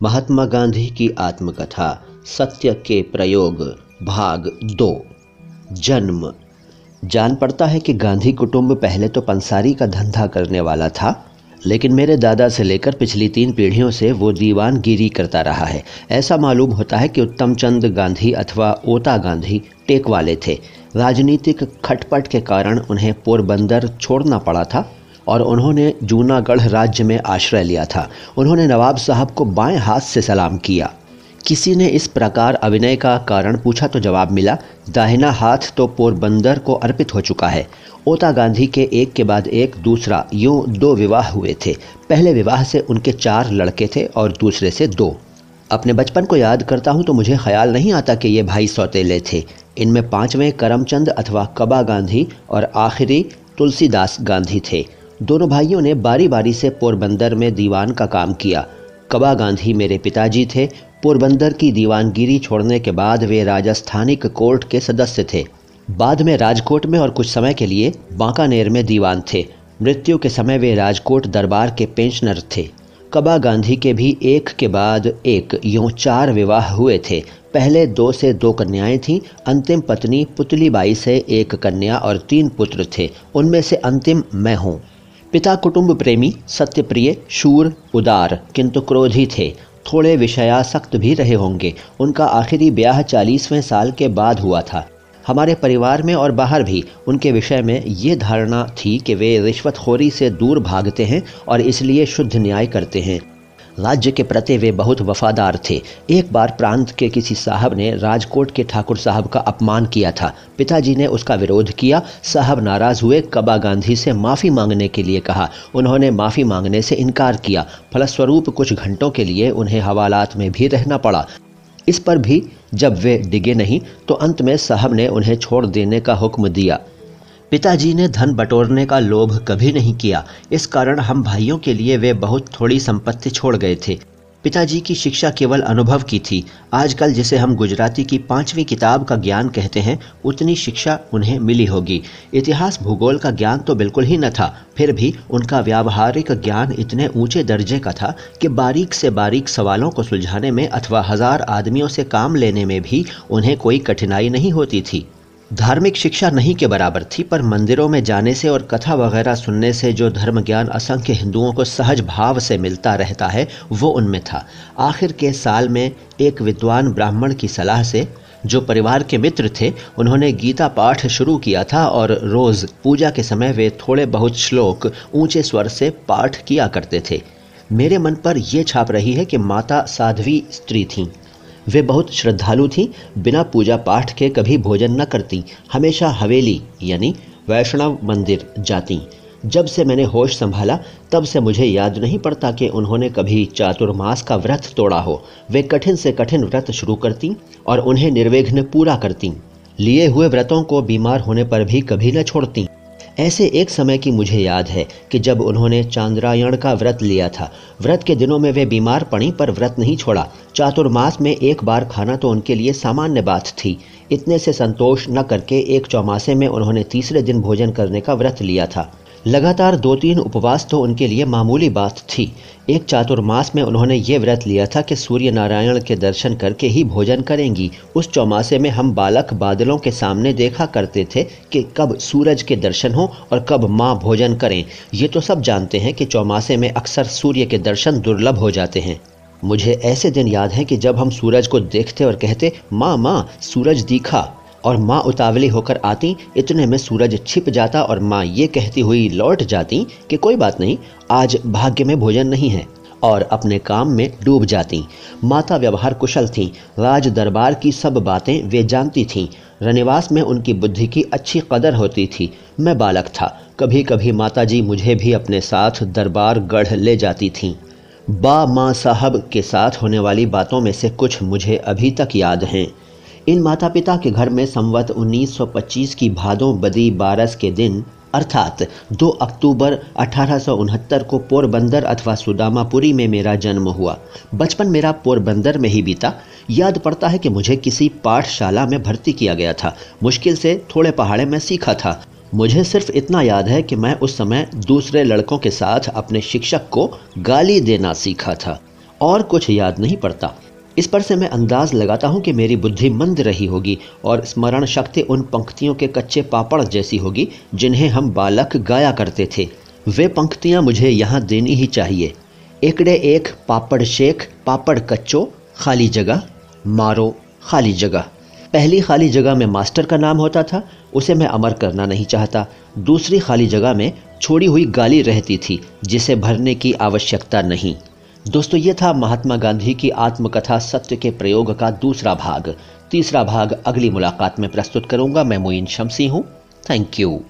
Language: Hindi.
महात्मा गांधी की आत्मकथा, सत्य के प्रयोग, भाग दो, जन्म। जान पड़ता है कि गांधी कुटुंब पहले तो पंसारी का धंधा करने वाला था, लेकिन मेरे दादा से लेकर पिछली तीन पीढ़ियों से वो दीवानगिरी करता रहा है। ऐसा मालूम होता है कि उत्तम चंद गांधी अथवा ओता गांधी टेक वाले थे। राजनीतिक खटपट के कारण उन्हें पोरबंदर छोड़ना पड़ा था। और उन्होंने जूनागढ़ राज्य में आश्रय लिया था। उन्होंने नवाब साहब को बाएँ हाथ से सलाम किया। किसी ने इस प्रकार अभिनय का कारण पूछा तो जवाब मिला, दाहिना हाथ तो पोरबंदर को अर्पित हो चुका है ओता गांधी के एक के बाद एक, दूसरा, यूँ दो विवाह हुए थे। पहले विवाह से उनके चार लड़के थे और दूसरे से दो। अपने बचपन को याद करता हूँ तो मुझे ख्याल नहीं आता कि ये भाई सौतेले थे। इनमें पाँचवें करमचंद अथवा कबा गांधी और आखिरी तुलसीदास गांधी थे। दोनों भाइयों ने बारी बारी से पोरबंदर में दीवान का काम किया। कबा गांधी मेरे पिताजी थे, पोरबंदर की दीवानगिरी छोड़ने के बाद वे राजस्थानिक कोर्ट के सदस्य थे। बाद में राजकोट में और कुछ समय के लिए बांकानेर में दीवान थे। मृत्यु के समय वे राजकोट दरबार के पेंशनर थे। कबा गांधी के भी एक के बाद एक, यूँ चार विवाह हुए थे। पहले दो से दो कन्याएँ थीं, अंतिम पत्नी पुतली बाई से एक कन्या और तीन पुत्र थे। उनमें से अंतिम मैं हूँ। पिता कुटुंब प्रेमी, सत्यप्रिय, शूर, उदार, किंतु क्रोधी थे। थोड़े विषयासक्त भी रहे होंगे। उनका आखिरी ब्याह चालीसवें साल के बाद हुआ था। हमारे परिवार में और बाहर भी उनके विषय में ये धारणा थी कि वे रिश्वतखोरी से दूर भागते हैं और इसलिए शुद्ध न्याय करते हैं। राज्य के प्रति वे बहुत वफादार थे। एक बार प्रांत के किसी साहब ने राजकोट के ठाकुर साहब का अपमान किया था। पिताजी ने उसका विरोध किया। साहब नाराज़ हुए। कबा गांधी से माफ़ी मांगने के लिए कहा। उन्होंने माफ़ी मांगने से इनकार किया। फलस्वरूप कुछ घंटों के लिए उन्हें हवालात में भी रहना पड़ा। इस पर भी जब वे डिगे नहीं तो अंत में साहब ने उन्हें छोड़ देने का हुक्म दिया। पिताजी ने धन बटोरने का लोभ कभी नहीं किया। इस कारण हम भाइयों के लिए वे बहुत थोड़ी संपत्ति छोड़ गए थे। पिताजी की शिक्षा केवल अनुभव की थी। आजकल जिसे हम गुजराती की पांचवी किताब का ज्ञान कहते हैं, उतनी शिक्षा उन्हें मिली होगी। इतिहास भूगोल का ज्ञान तो बिल्कुल ही न था, फिर भी उनका व्यावहारिक ज्ञान इतने ऊँचे दर्जे का था कि बारीक से बारीक सवालों को सुलझाने में अथवा हज़ार आदमियों से काम लेने में भी उन्हें कोई कठिनाई नहीं होती थी। धार्मिक शिक्षा नहीं के बराबर थी, पर मंदिरों में जाने से और कथा वगैरह सुनने से जो धर्म ज्ञान असंख्य हिंदुओं को सहज भाव से मिलता रहता है, वो उनमें था। आखिर के साल में एक विद्वान ब्राह्मण की सलाह से, जो परिवार के मित्र थे, उन्होंने गीता पाठ शुरू किया था और रोज़ पूजा के समय वे थोड़े बहुत श्लोक ऊँचे स्वर से पाठ किया करते थे। मेरे मन पर यह छाप रही है कि माता साध्वी स्त्री थीं। वे बहुत श्रद्धालु थीं, बिना पूजा पाठ के कभी भोजन न करती, हमेशा हवेली, यानी वैष्णव मंदिर जाती। जब से मैंने होश संभाला, तब से मुझे याद नहीं पड़ता कि उन्होंने कभी चातुर्मास का व्रत तोड़ा हो। वे कठिन से कठिन व्रत शुरू करती और उन्हें निर्विघ्न पूरा करती। लिए हुए व्रतों को बीमार होने पर भी कभी न छोड़ती। ऐसे एक समय की मुझे याद है कि जब उन्होंने चांद्रायण का व्रत लिया था। व्रत के दिनों में वे बीमार पड़ी पर व्रत नहीं छोड़ा। चातुर्मास में एक बार खाना तो उनके लिए सामान्य बात थी। इतने से संतोष न करके एक चौमासे में उन्होंने तीसरे दिन भोजन करने का व्रत लिया था। लगातार दो तीन उपवास तो उनके लिए मामूली बात थी। एक चातुर्मास में उन्होंने ये व्रत लिया था कि सूर्य नारायण के दर्शन करके ही भोजन करेंगी। उस चौमासे में हम बालक बादलों के सामने देखा करते थे कि कब सूरज के दर्शन हो और कब माँ भोजन करें। ये तो सब जानते हैं कि चौमासे में अक्सर सूर्य के दर्शन दुर्लभ हो जाते हैं। मुझे ऐसे दिन याद हैं कि जब हम सूरज को देखते और कहते, माँ माँ, सूरज दिखा। और माँ उतावली होकर आती, इतने में सूरज छिप जाता और माँ ये कहती हुई लौट जाती कि कोई बात नहीं, आज भाग्य में भोजन नहीं है। और अपने काम में डूब जाती। माता व्यवहार कुशल थीं। राज दरबार की सब बातें वे जानती थीं। रनिवास में उनकी बुद्धि की अच्छी कदर होती थी। मैं बालक था। कभी कभी माताजी मुझे भी अपने साथ दरबार गढ़ ले जाती थीं। बा माँ साहब के साथ होने वाली बातों में से कुछ मुझे अभी तक याद हैं। इन माता पिता के घर में संवत 1925 की भादों बदी बारस के दिन, अर्थात 2 अक्टूबर अठारह सौ उनहत्तर को पोरबंदर अथवा सुदामापुरी में मेरा जन्म हुआ। बचपन मेरा पोरबंदर में ही बीता। याद पड़ता है कि मुझे किसी पाठशाला में भर्ती किया गया था। मुश्किल से थोड़े पहाड़े में सीखा था। मुझे सिर्फ़ इतना याद है कि मैं उस समय दूसरे लड़कों के साथ अपने शिक्षक को गाली देना सीखा था। और कुछ याद नहीं पड़ता। इस पर से मैं अंदाज लगाता हूँ कि मेरी बुद्धि मंद रही होगी और स्मरण शक्ति उन पंक्तियों के कच्चे पापड़ जैसी होगी जिन्हें हम बालक गाया करते थे। वे पंक्तियाँ मुझे यहाँ देनी ही चाहिए। एकड़े एक पापड़ शेख, पापड़ कच्चो, खाली जगह, मारो, खाली जगह। पहली खाली जगह में मास्टर का नाम होता था, उसे मैं अमर करना नहीं चाहता। दूसरी खाली जगह में छोड़ी हुई गाली रहती थी, जिसे भरने की आवश्यकता नहीं। दोस्तों, ये था महात्मा गांधी की आत्मकथा सत्य के प्रयोग का दूसरा भाग। तीसरा भाग अगली मुलाकात में प्रस्तुत करूँगा। मैं मुइन शमसी हूँ। Thank you.